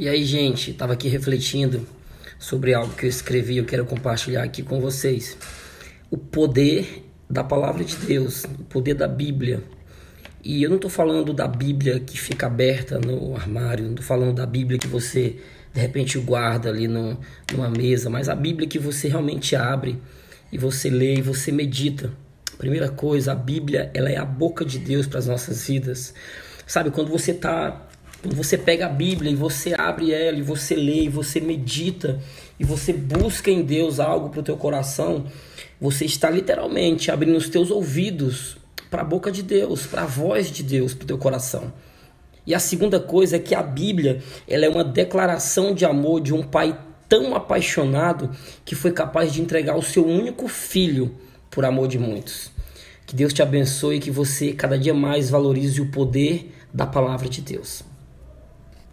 E aí, gente, estava aqui refletindo sobre algo que eu escrevi, eu quero compartilhar aqui com vocês. O poder da palavra de Deus, o poder da Bíblia. E eu não estou falando da Bíblia que fica aberta no armário, não estou falando da Bíblia que você de repente guarda ali no, numa mesa, mas a Bíblia que você realmente abre e você lê e você medita. Primeira coisa, a Bíblia ela é a boca de Deus para as nossas vidas. Sabe, quando você está quando você pega a Bíblia e você abre ela e você lê e você medita e você busca em Deus algo para o teu coração, você está literalmente abrindo os teus ouvidos para a boca de Deus, para a voz de Deus para o teu coração. E a segunda coisa é que a Bíblia ela é uma declaração de amor de um pai tão apaixonado que foi capaz de entregar o seu único filho por amor de muitos. Que Deus te abençoe e que você cada dia mais valorize o poder da palavra de Deus.